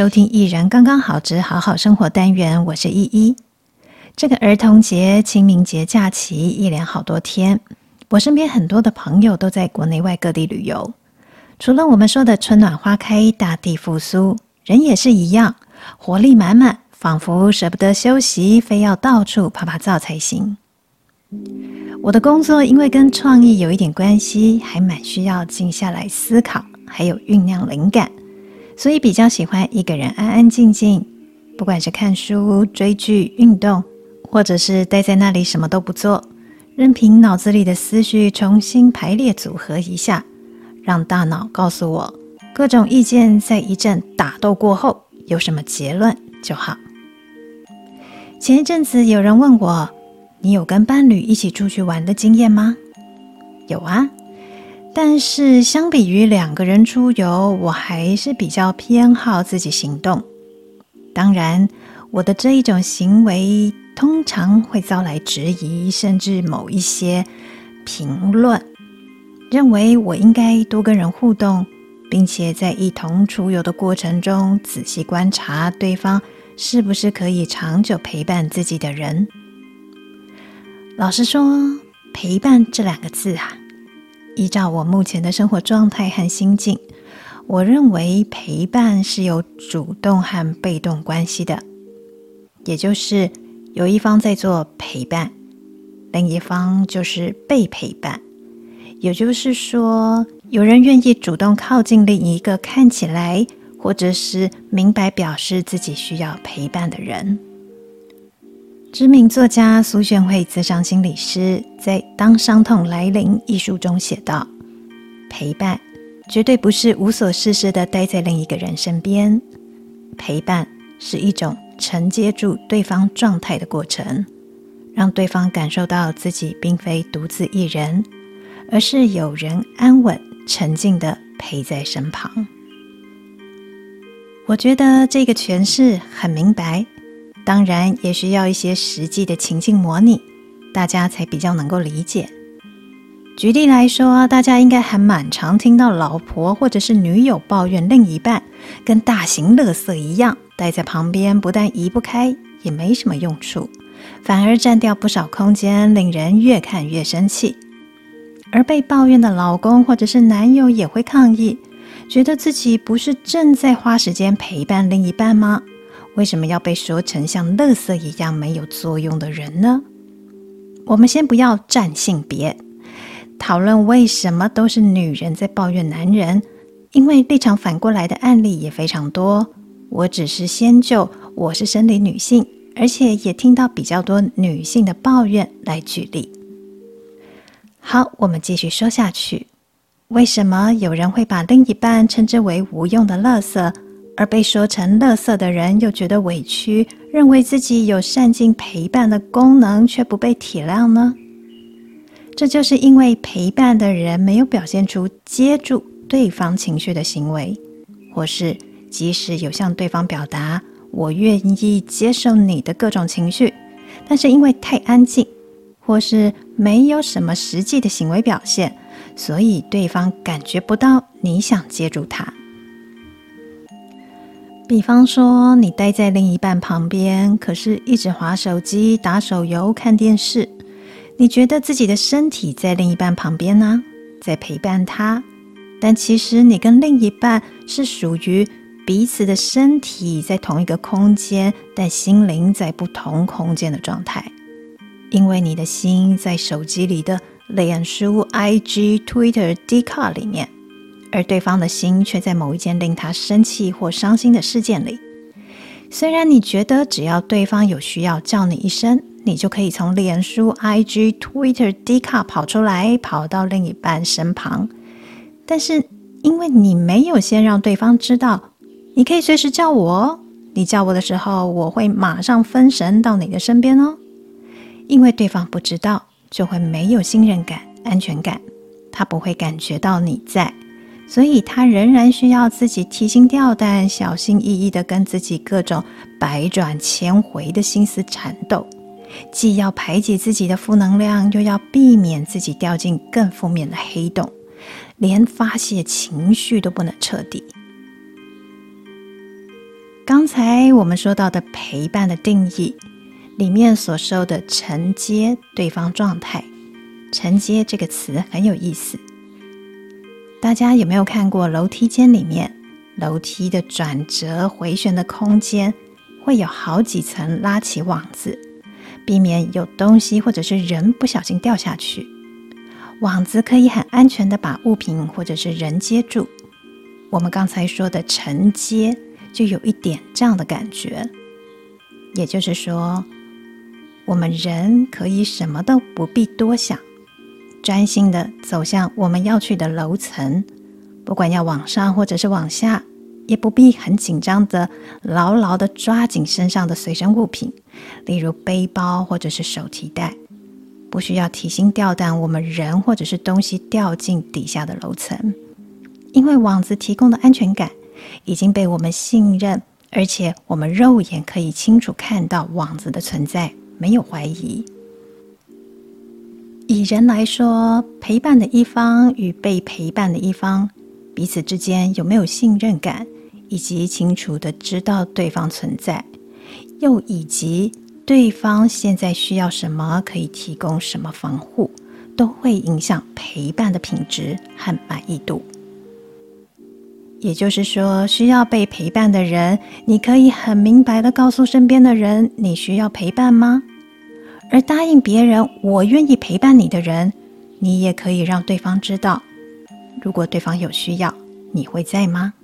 收听《一人刚刚好之好好生活》单元，我是依依。这个儿童节、清明节假期一连好多天，我身边很多的朋友都在国内外各地旅游。除了我们说的春暖花开、大地复苏，人也是一样，活力满满，仿佛舍不得休息，非要到处趴趴走才行。我的工作因为跟创意有一点关系，还蛮需要静下来思考，还有酝酿灵感，所以比较喜欢一个人安安静静，不管是看书、追剧、运动，或者是待在那里什么都不做，任凭脑子里的思绪重新排列组合一下，让大脑告诉我各种意见，在一阵打斗过后有什么结论就好。前一阵子有人问我，你有跟伴侣一起出去玩的经验吗？有啊，但是相比于两个人出游，我还是比较偏好自己行动。当然，我的这一种行为通常会遭来质疑，甚至某一些评论，认为我应该多跟人互动，并且在一同出游的过程中仔细观察对方是不是可以长久陪伴自己的人。老实说，陪伴这两个字啊，依照我目前的生活状态和心境，我认为陪伴是有主动和被动关系的，也就是有一方在做陪伴，另一方就是被陪伴。也就是说，有人愿意主动靠近另一个看起来或者是明白表示自己需要陪伴的人。知名作家苏绚慧咨商心理师在《当伤痛来临》一书中写道：“陪伴绝对不是无所事事的待在另一个人身边，陪伴是一种承接住对方状态的过程，让对方感受到自己并非独自一人，而是有人安稳沉静的陪在身旁。”我觉得这个诠释很明白。当然，也需要一些实际的情境模拟，大家才比较能够理解。举例来说，大家应该还蛮常听到老婆或者是女友抱怨另一半跟大型垃圾一样，待在旁边不但移不开，也没什么用处，反而占掉不少空间，令人越看越生气。而被抱怨的老公或者是男友也会抗议，觉得自己不是正在花时间陪伴另一半吗？为什么要被说成像垃圾一样没有作用的人呢？我们先不要占性别，讨论为什么都是女人在抱怨男人，因为立场反过来的案例也非常多。我只是先就我是生理女性，而且也听到比较多女性的抱怨来举例。好，我们继续说下去。为什么有人会把另一半称之为无用的垃圾？而被说成垃圾的人又觉得委屈，认为自己有善尽陪伴的功能，却不被体谅呢？这就是因为陪伴的人没有表现出接住对方情绪的行为，或是即使有向对方表达“我愿意接受你的各种情绪”，但是因为太安静，或是没有什么实际的行为表现，所以对方感觉不到你想接住他。比方说，你待在另一半旁边，可是一直划手机、打手游、看电视，你觉得自己的身体在另一半旁边呢，在陪伴他，但其实你跟另一半是属于彼此的身体在同一个空间，但心灵在不同空间的状态，因为你的心在手机里的脸书、IG、Twitter、Dcard 里面。而对方的心却在某一件令他生气或伤心的事件里。虽然你觉得只要对方有需要叫你一声，你就可以从脸书、IG、Twitter、D 卡跑出来，跑到另一半身旁，但是因为你没有先让对方知道，你可以随时叫我哦。你叫我的时候，我会马上分神到你的身边哦。因为对方不知道，就会没有信任感、安全感，他不会感觉到你在。所以他仍然需要自己提心吊胆、小心翼翼地跟自己各种百转千回的心思缠斗，既要排解自己的负能量，又要避免自己掉进更负面的黑洞，连发泄情绪都不能彻底。刚才我们说到的陪伴的定义里面所说的承接对方状态，承接这个词很有意思。大家有没有看过楼梯间里面楼梯的转折回旋的空间，会有好几层拉起网子，避免有东西或者是人不小心掉下去。网子可以很安全的把物品或者是人接住。我们刚才说的承接，就有一点这样的感觉。也就是说，我们人可以什么都不必多想，专心的走向我们要去的楼层，不管要往上或者是往下，也不必很紧张的牢牢的抓紧身上的随身物品，例如背包或者是手提袋。不需要提心吊胆，我们人或者是东西掉进底下的楼层，因为网子提供的安全感已经被我们信任，而且我们肉眼可以清楚看到网子的存在，没有怀疑。以人来说，陪伴的一方与被陪伴的一方彼此之间有没有信任感，以及清楚地知道对方存在，又以及。对方现在需要什么，可以提供什么防护，都会影响陪伴的品质和满意度。也就是说，需要被陪伴的人，你可以很明白地告诉身边的人，你需要陪伴吗？而答应别人“我愿意陪伴你”的人，你也可以让对方知道，如果对方有需要，你会在吗？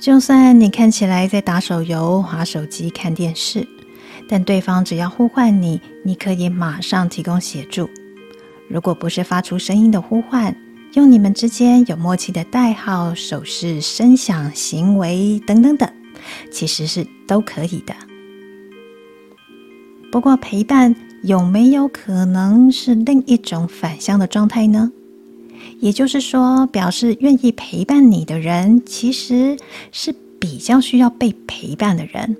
就算你看起来在打手游、滑手机、看电视。但对方只要呼唤你，你可以马上提供协助。如果不是发出声音的呼唤，用你们之间有默契的代号、手势、声响、行为等等等，其实是都可以的。不过陪伴有没有可能是另一种反向的状态呢？也就是说，表示愿意陪伴你的人，其实是比较需要被陪伴的人。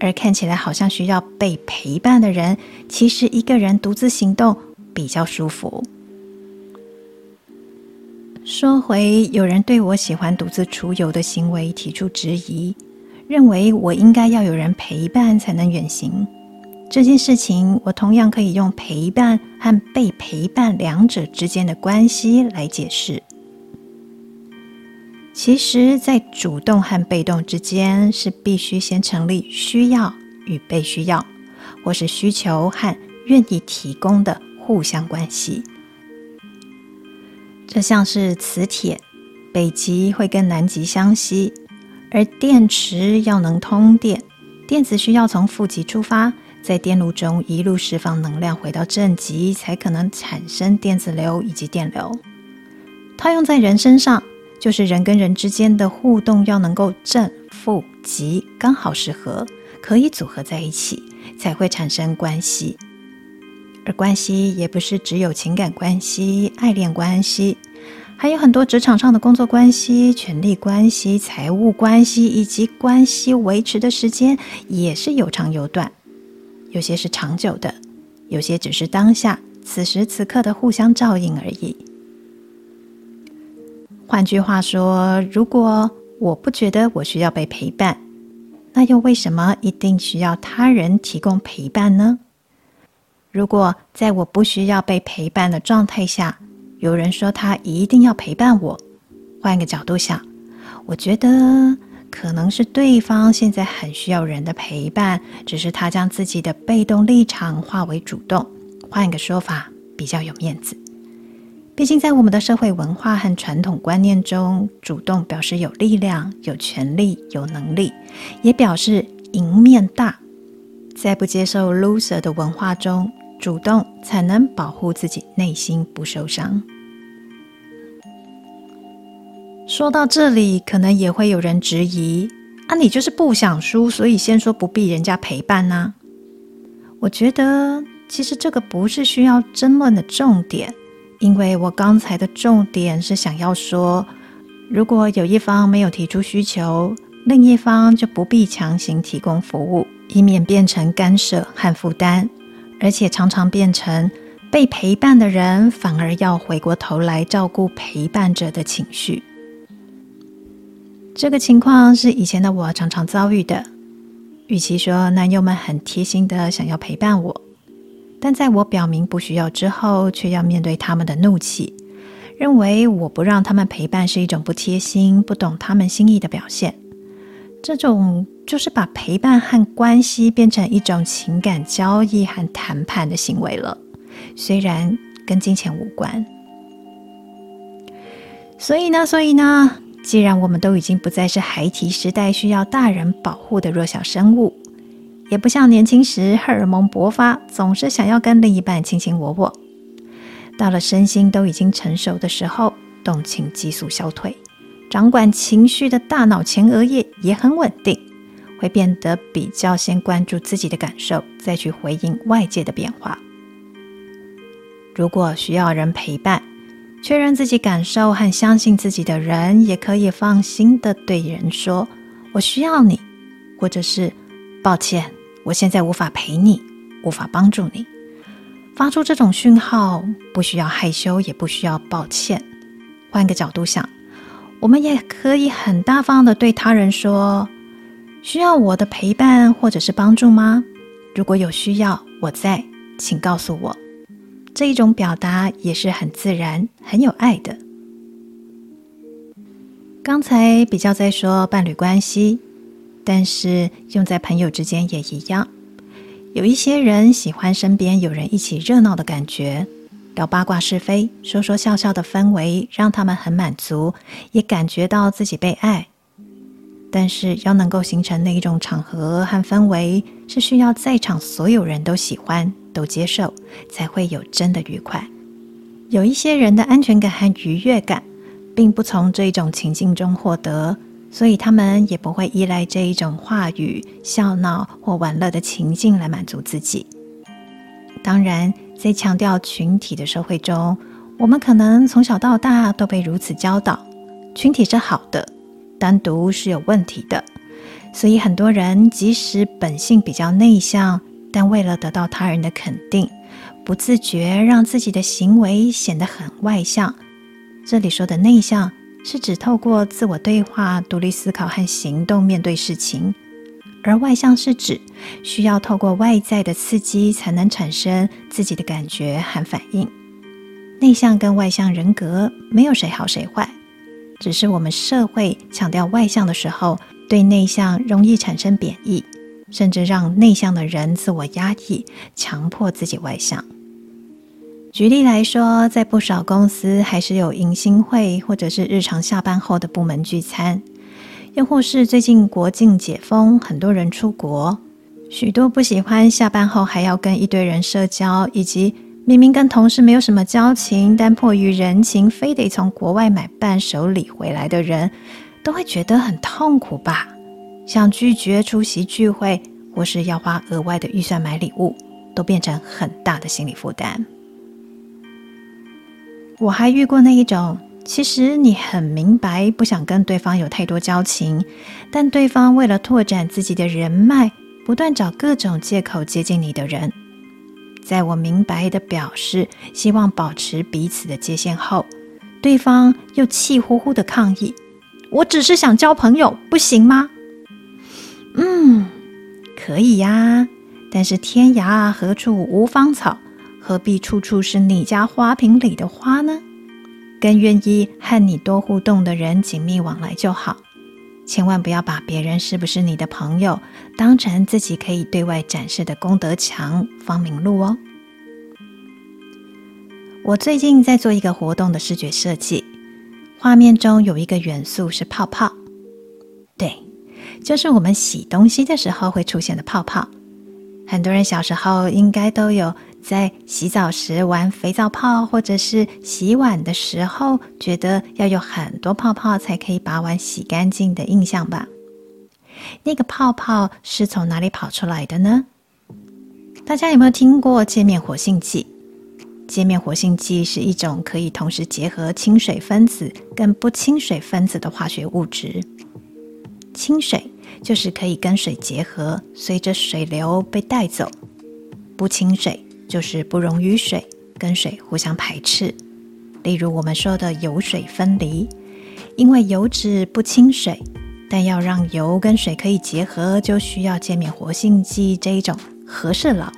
而看起来好像需要被陪伴的人，其实一个人独自行动比较舒服。说回有人对我喜欢独自出游的行为提出质疑，认为我应该要有人陪伴才能远行。这件事情，我同样可以用陪伴和被陪伴两者之间的关系来解释。其实，在主动和被动之间，是必须先成立需要与被需要，或是需求和愿意提供的互相关系。这像是磁铁，北极会跟南极相吸，而电池要能通电，电子需要从负极出发，在电路中一路释放能量回到正极，才可能产生电子流以及电流。套用在人身上。就是人跟人之间的互动要能够正负极刚好适合，可以组合在一起，才会产生关系。而关系也不是只有情感关系、爱恋关系，还有很多职场上的工作关系、权力关系、财务关系，以及关系维持的时间也是有长有短，有些是长久的，有些只是当下此时此刻的互相照应而已。换句话说，如果我不觉得我需要被陪伴，那又为什么一定需要他人提供陪伴呢？如果在我不需要被陪伴的状态下，有人说他一定要陪伴我，换个角度想，我觉得可能是对方现在很需要人的陪伴，只是他将自己的被动立场化为主动。换个说法，比较有面子。毕竟，在我们的社会文化和传统观念中，主动表示有力量、有权力、有能力，也表示赢面大。在不接受 loser 的文化中，主动才能保护自己内心不受伤。说到这里，可能也会有人质疑：啊，你就是不想输，所以先说不必人家陪伴呢？我觉得，其实这个不是需要争论的重点。因为我刚才的重点是想要说，如果有一方没有提出需求，另一方就不必强行提供服务，以免变成干涉和负担，而且常常变成被陪伴的人反而要回过头来照顾陪伴者的情绪。这个情况是以前的我常常遭遇的。与其说男友们很贴心的想要陪伴我，但在我表明不需要之后，却要面对他们的怒气，认为我不让他们陪伴是一种不贴心、不懂他们心意的表现。这种就是把陪伴和关系变成一种情感交易和谈判的行为了，虽然跟金钱无关。所以呢，所以呢，既然我们都已经不再是孩提时代需要大人保护的弱小生物，也不像年轻时荷尔蒙勃发，总是想要跟另一半卿卿我我，到了身心都已经成熟的时候，动情激素消退。掌管情绪的大脑前额叶也很稳定，会变得比较先关注自己的感受，再去回应外界的变化。如果需要人陪伴，确认自己感受和相信自己的人，也可以放心地对人说：“我需要你”，或者是“抱歉，我现在无法陪你，无法帮助你”。发出这种讯号，不需要害羞，也不需要抱歉。换个角度想。我们也可以很大方的对他人说：“需要我的陪伴或者是帮助吗？如果有需要，我在，请告诉我。”这一种表达也是很自然、很有爱的。刚才比较在说伴侣关系，但是用在朋友之间也一样。有一些人喜欢身边有人一起热闹的感觉。聊八卦是非，说说笑笑的氛围让他们很满足，也感觉到自己被爱。但是要能够形成那一种场合和氛围，是需要在场所有人都喜欢、都接受，才会有真的愉快。有一些人的安全感和愉悦感，并不从这一种情境中获得，所以他们也不会依赖这一种话语、笑闹或玩乐的情境来满足自己。当然。在强调群体的社会中，我们可能从小到大都被如此教导：群体是好的，单独是有问题的。所以很多人即使本性比较内向，但为了得到他人的肯定，不自觉让自己的行为显得很外向。这里说的内向，是指透过自我对话、独立思考和行动面对事情。而外向是指需要透过外在的刺激才能产生自己的感觉和反应。内向跟外向人格没有谁好谁坏，只是我们社会强调外向的时候，对内向容易产生贬义，甚至让内向的人自我压抑，强迫自己外向。举例来说，在不少公司还是有迎新会，或者是日常下班后的部门聚餐。又或是最近国境解封，很多人出国，许多不喜欢下班后还要跟一堆人社交，以及明明跟同事没有什么交情，但迫于人情非得从国外买伴手礼回来的人，都会觉得很痛苦吧？想拒绝出席聚会，或是要花额外的预算买礼物，都变成很大的心理负担。我还遇过那一种。其实你很明白，不想跟对方有太多交情，但对方为了拓展自己的人脉，不断找各种借口接近你的人。在我明白的表示希望保持彼此的界限后，对方又气呼呼的抗议：“我只是想交朋友，不行吗？”嗯，可以呀，但是天涯何处无芳草，何必处处是你家花瓶里的花呢？更愿意和你多互动的人紧密往来就好，千万不要把别人是不是你的朋友当成自己可以对外展示的功德墙、芳名录哦。我最近在做一个活动的视觉设计，画面中有一个元素是泡泡，就是我们洗东西的时候会出现的泡泡。很多人小时候应该都有。在洗澡时玩肥皂泡，或者是洗碗的时候，觉得要有很多泡泡才可以把碗洗干净的印象吧？那个泡泡是从哪里跑出来的呢？大家有没有听过界面活性剂？界面活性剂是一种可以同时结合清水分子跟不清水分子的化学物质。亲水就是可以跟水结合，随着水流被带走；不亲水。就是不溶于水，跟水互相排斥。例如我们说的油水分离，因为油脂不亲水，但要让油跟水可以结合，就需要界面活性剂这一种和事佬，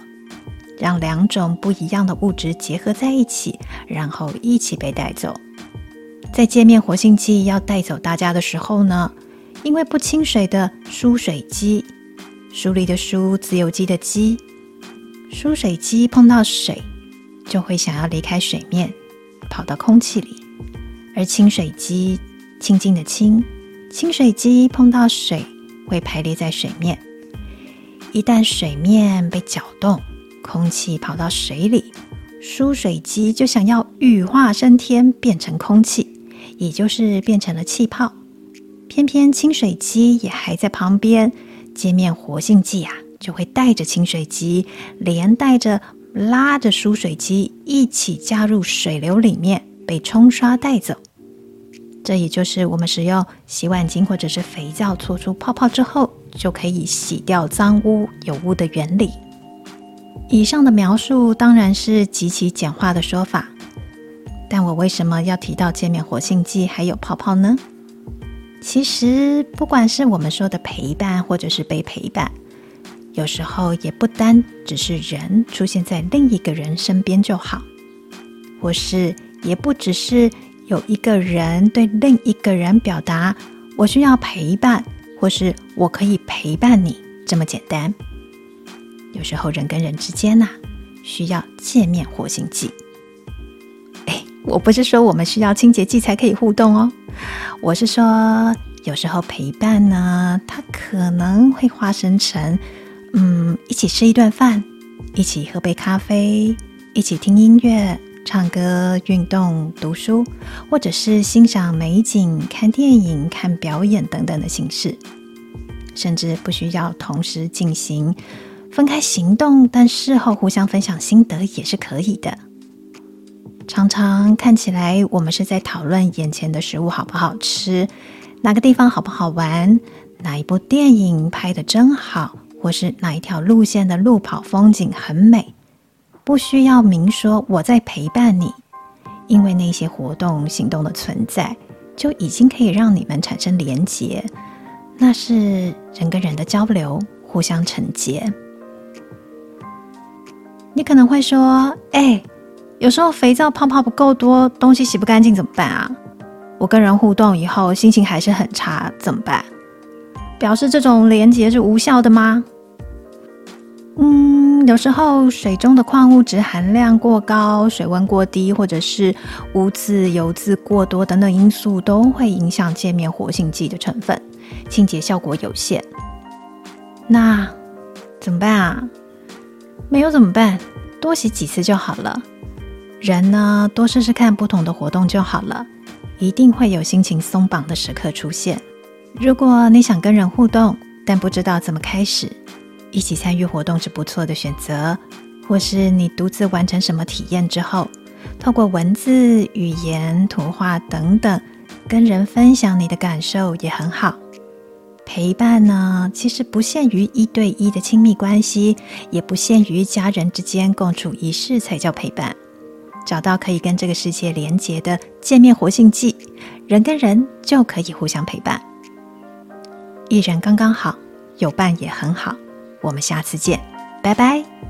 让两种不一样的物质结合在一起，然后一起被带走。在界面活性剂要带走大家的时候呢，因为不亲水的疏水基，疏离的疏，自由基的基，疏水基碰到水，就会想要离开水面，跑到空气里；而亲水基，清净的清，亲水基碰到水，会排列在水面。一旦水面被搅动，空气跑到水里，疏水基就想要羽化升天，变成空气，也就是变成了气泡。偏偏清水机也还在旁边，界面活性剂啊，就会带着清水机，连带着拉着疏水机一起加入水流里面，被冲刷带走。这也就是我们使用洗碗巾或者是肥皂搓出泡泡之后，就可以洗掉脏污有污的原理。以上的描述当然是极其简化的说法，但我为什么要提到界面活性剂还有泡泡呢？其实，不管是我们说的陪伴，或者是被陪伴，有时候也不单只是人出现在另一个人身边就好，或是也不只是有一个人对另一个人表达“我需要陪伴”或是“我可以陪伴你”这么简单。有时候人跟人之间呐、需要界面活性剂。哎，我不是说我们需要清洁剂才可以互动哦。我是说，有时候陪伴呢，它可能会化身成，嗯，一起吃一顿饭，一起喝杯咖啡，一起听音乐、唱歌、运动、读书，或者是欣赏美景、看电影、看表演等等的形式，甚至不需要同时进行，分开行动，但事后互相分享心得也是可以的。常常看起来，我们是在讨论眼前的食物好不好吃，哪个地方好不好玩，哪一部电影拍得真好，或是哪一条路线的路跑风景很美。不需要明说我在陪伴你，因为那些活动行动的存在，就已经可以让你们产生连结。那是人跟人的交流，互相承接。你可能会说：“哎。”有时候肥皂泡泡不够多，东西洗不干净怎么办啊？我跟人互动以后心情还是很差，怎么办？表示这种连接是无效的吗？嗯，有时候水中的矿物质含量过高、水温过低，或者是污渍、油渍过多等等因素，都会影响界面活性剂的成分，清洁效果有限。那怎么办啊？没有怎么办？多洗几次就好了。人呢，多试试看不同的活动就好了，一定会有心情松绑的时刻出现。如果你想跟人互动，但不知道怎么开始，一起参与活动是不错的选择。或是你独自完成什么体验之后，透过文字、语言、图画等等，跟人分享你的感受也很好。陪伴呢，其实不限于一对一的亲密关系，也不限于家人之间共处一室才叫陪伴。找到可以跟这个世界连接的界面活性剂，人跟人就可以互相陪伴。一人刚刚好，有伴也很好。我们下次见，拜拜。